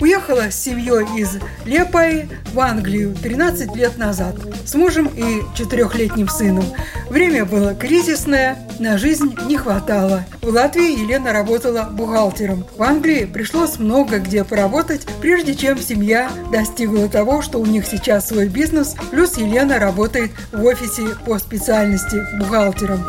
уехала с семьей из Лепаи в Англию 13 лет назад с мужем и четырехлетним сыном. Время было кризисное, на жизнь не хватало. В Латвии Елена работала бухгалтером. В Англии пришлось много где поработать, прежде чем семья достигла того, что у них сейчас свой бизнес, плюс Елена работает в офисе по специальности бухгалтером.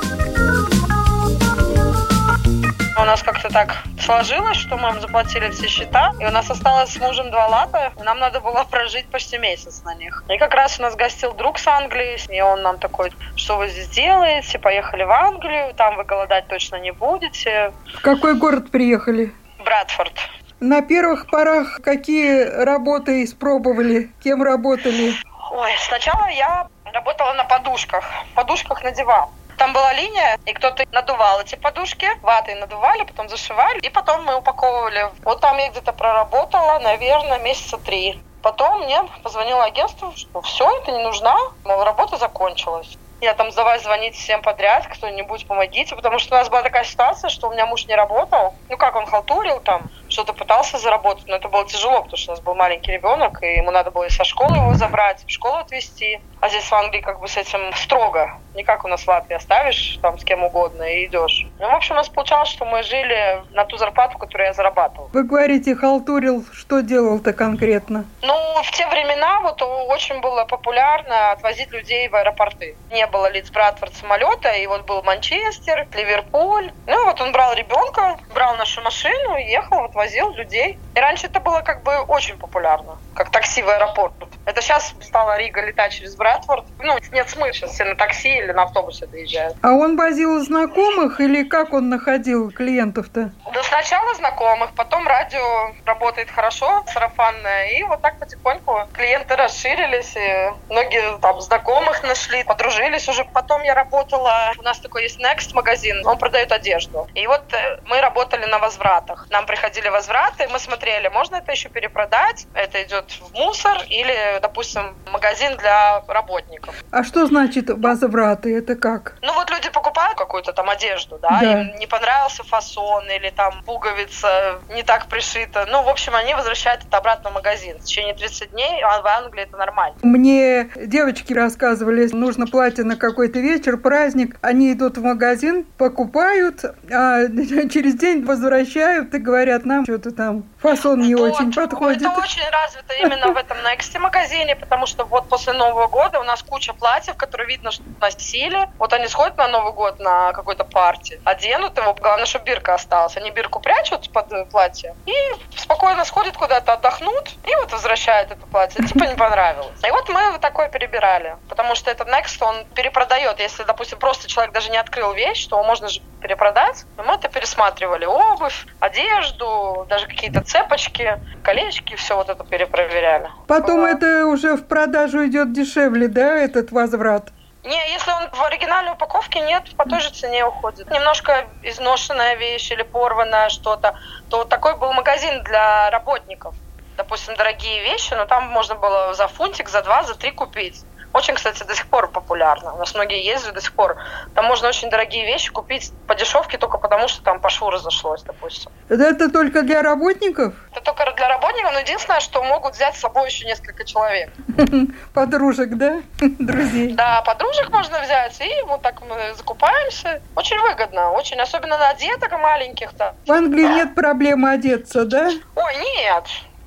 У нас как-то так сложилось, что мы заплатили все счета, и у нас осталось с мужем два лата, и нам надо было прожить почти месяц на них. И как раз у нас гостил друг с Англии, и он нам такой, что вы здесь делаете? Поехали в Англию, там вы голодать точно не будете. В какой город приехали? Брэдфорд. На первых порах какие работы испробовали? Кем работали? Ой, сначала я работала на подушках, подушках на диван. Там была линия, и кто-то надувал эти подушки, ватой надували, потом зашивали, и потом мы упаковывали. Вот там я где-то проработала, наверное, месяца три. Потом мне позвонило агентство, что все, это не нужна, мол, работа закончилась. Я там давай звонить всем подряд, кто-нибудь помогите, потому что у нас была такая ситуация, что у меня муж не работал. Ну как, он халтурил там, что-то пытался заработать, но это было тяжело, потому что у нас был маленький ребенок, и ему надо было и со школы его забрать, в школу отвезти. А здесь в Англии как бы с этим строго. Не как у нас в Латвии оставишь там с кем угодно и идешь. Ну, в общем, у нас получалось, что мы жили на ту зарплату, которую я зарабатывал. Вы говорите, халтурил, что делал-то конкретно? Ну, в те времена вот очень было популярно отвозить людей в аэропорты. Не было Лидс Братфорд самолета, и вот был Манчестер, Ливерпуль. Ну, вот он брал ребенка, брал нашу машину ехал, вот возил людей. И раньше это было как бы очень популярно, как такси в аэропорт. Это сейчас стала Рига летать через Брэдфорд. Ну, нет смысла, сейчас все на такси или на автобусе доезжают. А он возил знакомых или как он находил клиентов-то? Да сначала знакомых, потом радио работает хорошо, сарафанное, и вот так потихоньку клиенты расширились, и многие там знакомых нашли, подружились уже. Потом я работала, у нас такой есть Next магазин, он продает одежду. И вот э, мы работали на возвратах. Нам приходили возвраты, мы смотрели, можно это еще перепродать, это идет в мусор или, допустим, магазин для работников. А что значит возвраты? Это как? Ну вот люди покупают какую-то там одежду, да, Да. им не понравился фасон или там пуговица не так пришита. Ну, в общем, они возвращают это обратно в магазин. В течение 30 дней, а в Англии это нормально. Мне девочки рассказывали, нужно платье на какой-то вечер, праздник. Они идут в магазин, покупают, а через день возвращают и говорят, нам что-то там фасон не Вот. очень подходит. Это очень развито именно в этом Next магазине, потому что вот после Нового года у нас куча платьев, которые видно, что носили. Вот они сходят на Новый год на какой-то партии, оденут его, главное, чтобы бирка осталась. Они бирку прячут под платье и спокойно сходят куда-то, отдохнут и вот возвращают это платье. Типа не понравилось. И вот мы вот такое перебирали, потому что этот Next, он перепродает. Если, допустим, просто человек даже не открыл вещь, то можно же перепродать. И мы это пересматривали. Обувь, одежду, даже какие-то цепочки, колечки, все вот это перепроверяли. Потом Было. это уже в продажу идет дешевле, да, этот возврат? Не, если он в оригинальной упаковке, нет, по той же цене уходит. Немножко изношенная вещь или порванная что-то, то такой был магазин для работников. Допустим, дорогие вещи, но там можно было за фунтик, за два, за три купить. Очень, кстати, до сих пор популярно. У нас многие ездят до сих пор. Там можно очень дорогие вещи купить по дешевке только потому, что там по шву разошлось, допустим. Это только для работников? Это только для работников, но единственное, что могут взять с собой еще несколько человек. Подружек, да? Друзей. Да, подружек можно взять, и вот так мы закупаемся. Очень выгодно, очень, особенно на деток маленьких-то. В Англии нет проблемы одеться, да? Ой, нет,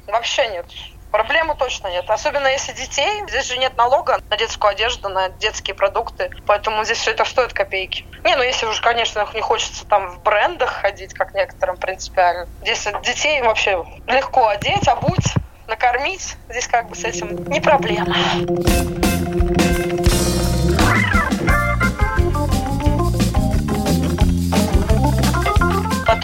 вообще нет. Проблемы точно нет. Особенно если детей. Здесь же нет налога на детскую одежду, на детские продукты. Поэтому здесь все это стоит копейки. Не, ну если уж, конечно, не хочется там в брендах ходить, как некоторым принципиально. Здесь детей вообще легко одеть, обуть, накормить. Здесь как бы с этим не проблема.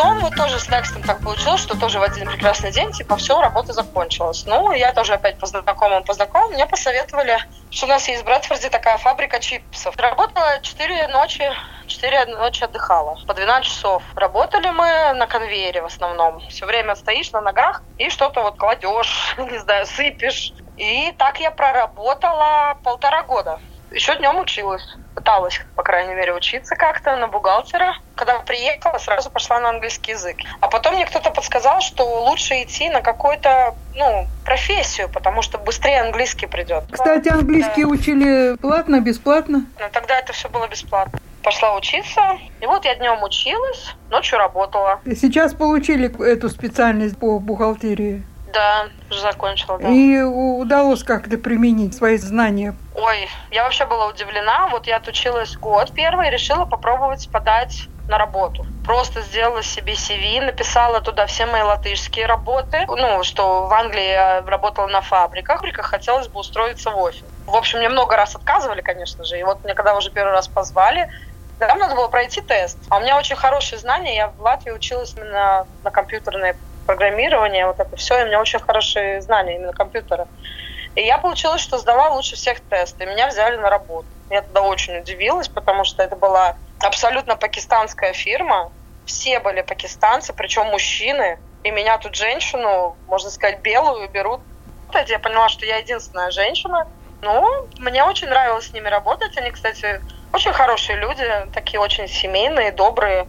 Потом вот тоже с Next'ом так получилось, что тоже в один прекрасный день, типа, все, работа закончилась. Ну, я тоже опять по знакомым, по знакомым, мне посоветовали, что у нас есть в Брэдфорде такая фабрика чипсов. Работала 4 ночи, 4 ночи отдыхала. По 12 часов. Работали мы на конвейере в основном. Все время стоишь на ногах и что-то вот кладешь, не знаю, сыпешь. И так я проработала полтора года. Еще днем училась. Пыталась, по крайней мере, учиться как-то на бухгалтера. Когда приехала, сразу пошла на английский язык. А потом мне кто-то подсказал, что лучше идти на какую-то, ну, профессию, потому что быстрее английский придет. Кстати, английский да. учили платно, бесплатно? Ну, тогда это все было бесплатно. Пошла учиться, и вот я днем училась, ночью работала. Сейчас получили эту специальность по бухгалтерии? Да, уже закончила, да. И удалось как-то применить свои знания? Ой, я вообще была удивлена. Вот я отучилась год первый и решила попробовать подать на работу. Просто сделала себе CV, написала туда все мои латышские работы. Ну, что в Англии я работала на фабриках. Фабриках хотелось бы устроиться в офис. В общем, мне много раз отказывали, конечно же. И вот мне когда уже первый раз позвали, там надо было пройти тест. А у меня очень хорошие знания. Я в Латвии училась именно на компьютерной программирование, вот это все, и у меня очень хорошие знания именно компьютера. И я получилось, что сдала лучше всех тесты, меня взяли на работу. Я тогда очень удивилась, потому что это была абсолютно пакистанская фирма, все были пакистанцы, причем мужчины, и меня тут женщину, можно сказать, белую берут. Кстати, я поняла, что я единственная женщина. Ну, мне очень нравилось с ними работать. Они, кстати, очень хорошие люди, такие очень семейные, добрые.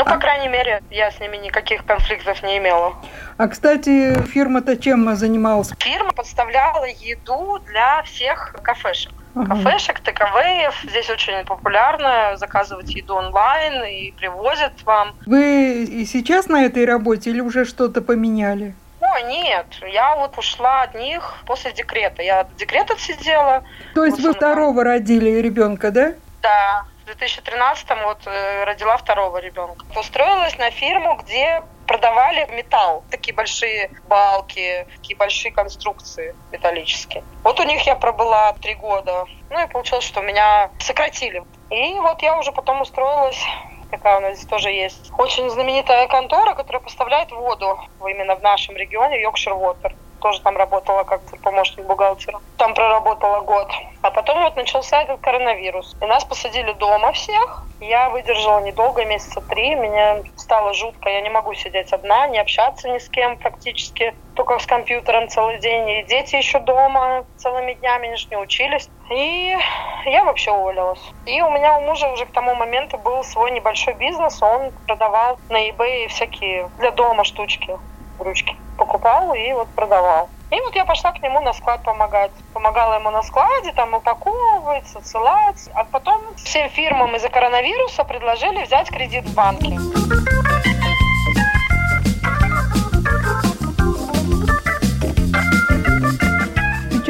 Ну, по крайней мере, я с ними никаких конфликтов не имела. А, кстати, фирма-то чем занималась? Фирма подставляла еду для всех кафешек. Ага. Кафешек, ТКВ. Здесь очень популярно заказывать еду онлайн и привозят вам. Вы и сейчас на этой работе или уже что-то поменяли? О, нет, я вот ушла от них после декрета. Я декрет отсидела. То есть вы второго родили ребенка, да? Да, 2013 вот э, родила второго ребенка. Устроилась на фирму, где продавали металл, такие большие балки, такие большие конструкции металлические. Вот у них я пробыла три года. Ну и получилось, что меня сократили. И вот я уже потом устроилась такая у нас здесь тоже есть. Очень знаменитая контора, которая поставляет воду именно в нашем регионе, Йоркшир Water тоже там работала как помощник бухгалтера. Там проработала год. А потом вот начался этот коронавирус. И нас посадили дома всех. Я выдержала недолго, месяца три. Мне стало жутко. Я не могу сидеть одна, не общаться ни с кем практически. Только с компьютером целый день. И дети еще дома целыми днями, они же не учились. И я вообще уволилась. И у меня у мужа уже к тому моменту был свой небольшой бизнес. Он продавал на eBay всякие для дома штучки ручки покупал и вот продавал. И вот я пошла к нему на склад помогать. Помогала ему на складе, там упаковывать, отсылать. А потом всем фирмам из-за коронавируса предложили взять кредит в банке.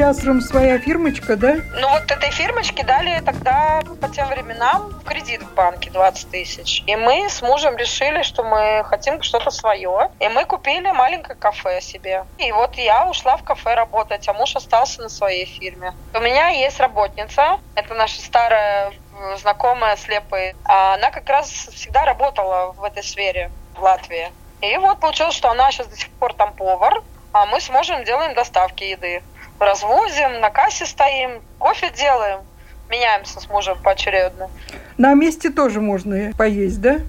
Сейчас своя фирмочка, да? Ну вот этой фирмочке дали тогда по тем временам кредит в банке 20 тысяч. И мы с мужем решили, что мы хотим что-то свое. И мы купили маленькое кафе себе. И вот я ушла в кафе работать, а муж остался на своей фирме. У меня есть работница, это наша старая э, знакомая слепая. Она как раз всегда работала в этой сфере в Латвии. И вот получилось, что она сейчас до сих пор там повар, а мы с мужем делаем доставки еды развозим, на кассе стоим, кофе делаем, меняемся с мужем поочередно. На месте тоже можно поесть, да?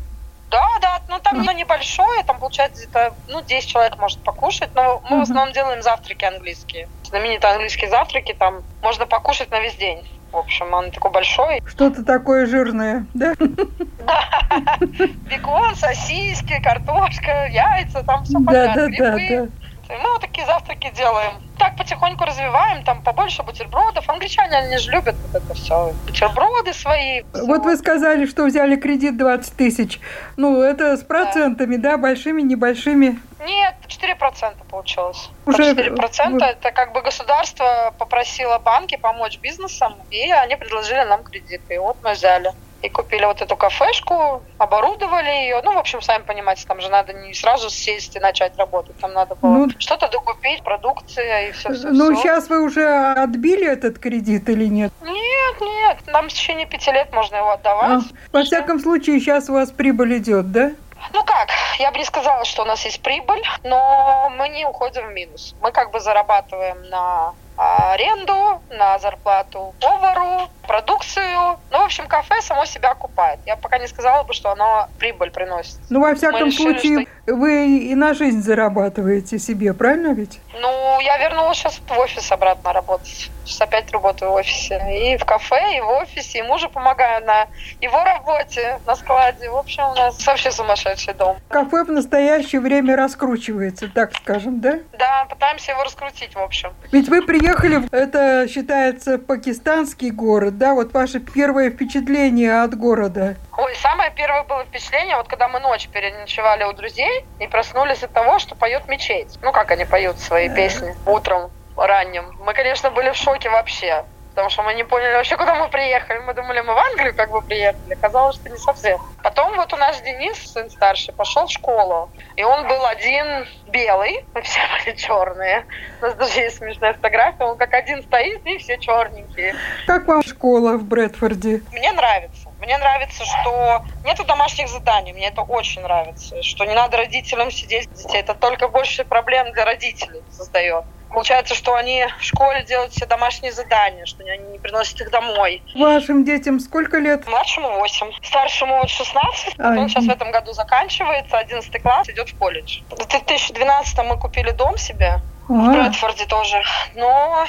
Да, да, ну там а. небольшое, там получается где-то, ну, 10 человек может покушать, но мы uh-huh. в основном делаем завтраки английские. Знаменитые английские завтраки, там можно покушать на весь день. В общем, он такой большой. Что-то такое жирное, да? Да. Бекон, сосиски, картошка, яйца, там все подряд, да, да, грибы. Да, да. Мы вот такие завтраки делаем. Так потихоньку развиваем, там побольше бутербродов. Англичане, они же любят вот это все. Бутерброды свои. Вот вы сказали, что взяли кредит 20 тысяч. Ну, это с процентами, да, да большими, небольшими? Нет, 4% получилось. Уже 4% это как бы государство попросило банки помочь бизнесам, и они предложили нам кредиты. И вот мы взяли и купили вот эту кафешку, оборудовали ее. Ну, в общем, сами понимаете, там же надо не сразу сесть и начать работать. Там надо было ну, что-то докупить, продукция и все, все Ну, все. сейчас вы уже отбили этот кредит или нет? Нет, нет. Нам в течение пяти лет можно его отдавать. А, во всяком случае, сейчас у вас прибыль идет, да? Ну как, я бы не сказала, что у нас есть прибыль, но мы не уходим в минус. Мы как бы зарабатываем на аренду, на зарплату повару, продукцию. Ну, в общем, кафе само себя окупает. Я пока не сказала бы, что оно прибыль приносит. Ну, во всяком решили, случае, что... вы и на жизнь зарабатываете себе, правильно ведь? Ну, я вернулась сейчас в офис обратно работать. Сейчас опять работаю в офисе. И в кафе, и в офисе, и мужу помогаю на его работе, на складе. В общем, у нас вообще сумасшедший дом. Кафе в настоящее время раскручивается, так скажем, да? Да, пытаемся его раскрутить, в общем. Ведь вы приехали, это считается пакистанский город, да? Вот ваше первое впечатление от города. Ой, самое первое было впечатление, вот когда мы ночь переночевали у друзей и проснулись от того, что поет мечеть. Ну, как они поют свои песни утром ранним. Мы, конечно, были в шоке вообще, потому что мы не поняли вообще, куда мы приехали. Мы думали, мы в Англию как бы приехали. Оказалось, что не совсем. Потом вот у нас Денис, сын старший, пошел в школу. И он был один белый, мы все были черные. У нас даже есть смешная фотография. Он как один стоит, и все черненькие. Как вам школа в Брэдфорде? Мне нравится. Мне нравится, что нету домашних заданий. Мне это очень нравится. Что не надо родителям сидеть с детей. Это только больше проблем для родителей создает. Получается, что они в школе делают все домашние задания, что они не приносят их домой. Вашим детям сколько лет? Младшему 8. Старшему 16. А, Он сейчас в этом году заканчивается, 11 класс, идет в колледж. В 2012 мы купили дом себе. А. В Брэдфорде тоже. Но,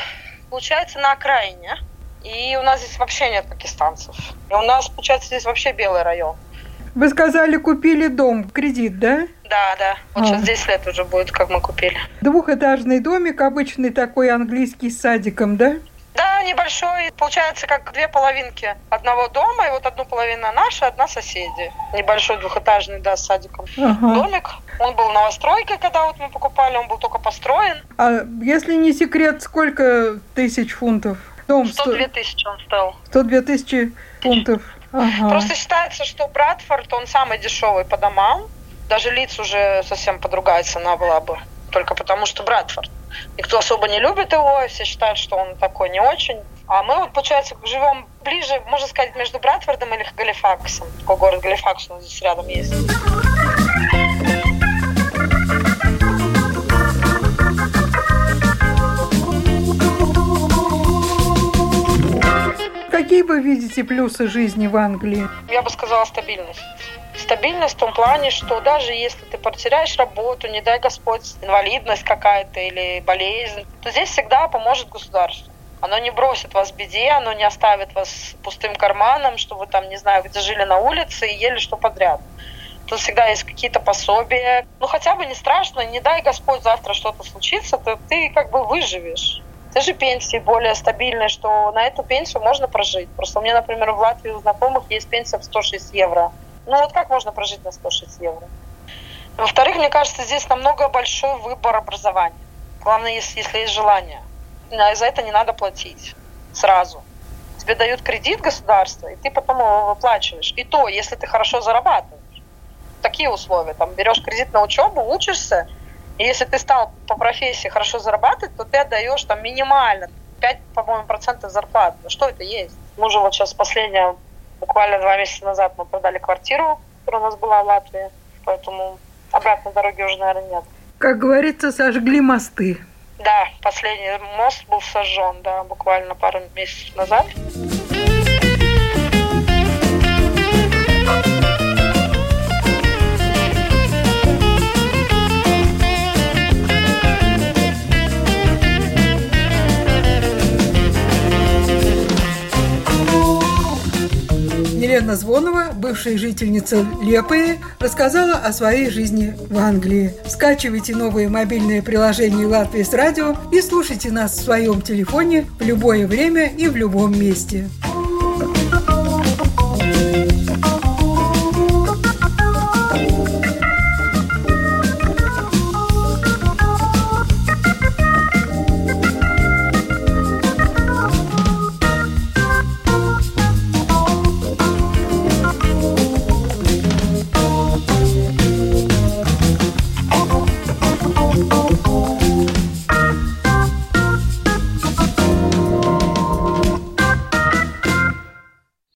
получается, на окраине. И у нас здесь вообще нет пакистанцев. И у нас, получается, здесь вообще белый район. Вы сказали, купили дом, кредит, да? Да, да. Вот а. сейчас 10 лет уже будет, как мы купили. Двухэтажный домик, обычный такой английский с садиком, да? Да, небольшой. Получается, как две половинки одного дома. И вот одну половину наша, одна соседи. Небольшой двухэтажный, да, с садиком. Ага. Домик. Он был новостройкой, когда вот мы покупали. Он был только построен. А если не секрет, сколько тысяч фунтов? Дом 102 тысячи он стоил. 102 тысячи фунтов. Ага. Просто считается, что Братфорд, он самый дешевый по домам. Даже лиц уже совсем по другая цена была бы. Только потому, что Братфорд. Никто особо не любит его, все считают, что он такой не очень. А мы, вот, получается, живем ближе, можно сказать, между Братфордом или Галифаксом. Такой город Галифакс у нас здесь рядом есть. Какие вы видите плюсы жизни в Англии? Я бы сказала стабильность. Стабильность в том плане, что даже если ты потеряешь работу, не дай Господь, инвалидность какая-то или болезнь, то здесь всегда поможет государство. Оно не бросит вас в беде, оно не оставит вас пустым карманом, что вы там, не знаю, где жили на улице и ели что подряд. Тут всегда есть какие-то пособия. Ну, хотя бы не страшно, не дай Господь завтра что-то случится, то ты как бы выживешь. Даже пенсии более стабильные, что на эту пенсию можно прожить. Просто у меня, например, в Латвии у знакомых есть пенсия в 106 евро. Ну вот как можно прожить на 106 евро? Во-вторых, мне кажется, здесь намного большой выбор образования. Главное, если, если есть желание. За это не надо платить сразу. Тебе дают кредит государство, и ты потом его выплачиваешь. И то, если ты хорошо зарабатываешь. Такие условия. Там берешь кредит на учебу, учишься, и если ты стал по профессии хорошо зарабатывать, то ты отдаешь там минимально 5, по-моему, процентов зарплаты. Ну что это есть? Мы же вот сейчас последнее, буквально два месяца назад мы продали квартиру, которая у нас была в Латвии, поэтому обратной дороги уже, наверное, нет. Как говорится, сожгли мосты. Да, последний мост был сожжен, да, буквально пару месяцев назад. Елена Звонова, бывшая жительница Лепы, рассказала о своей жизни в Англии. Скачивайте новые мобильные приложения Латвии с радио и слушайте нас в своем телефоне в любое время и в любом месте.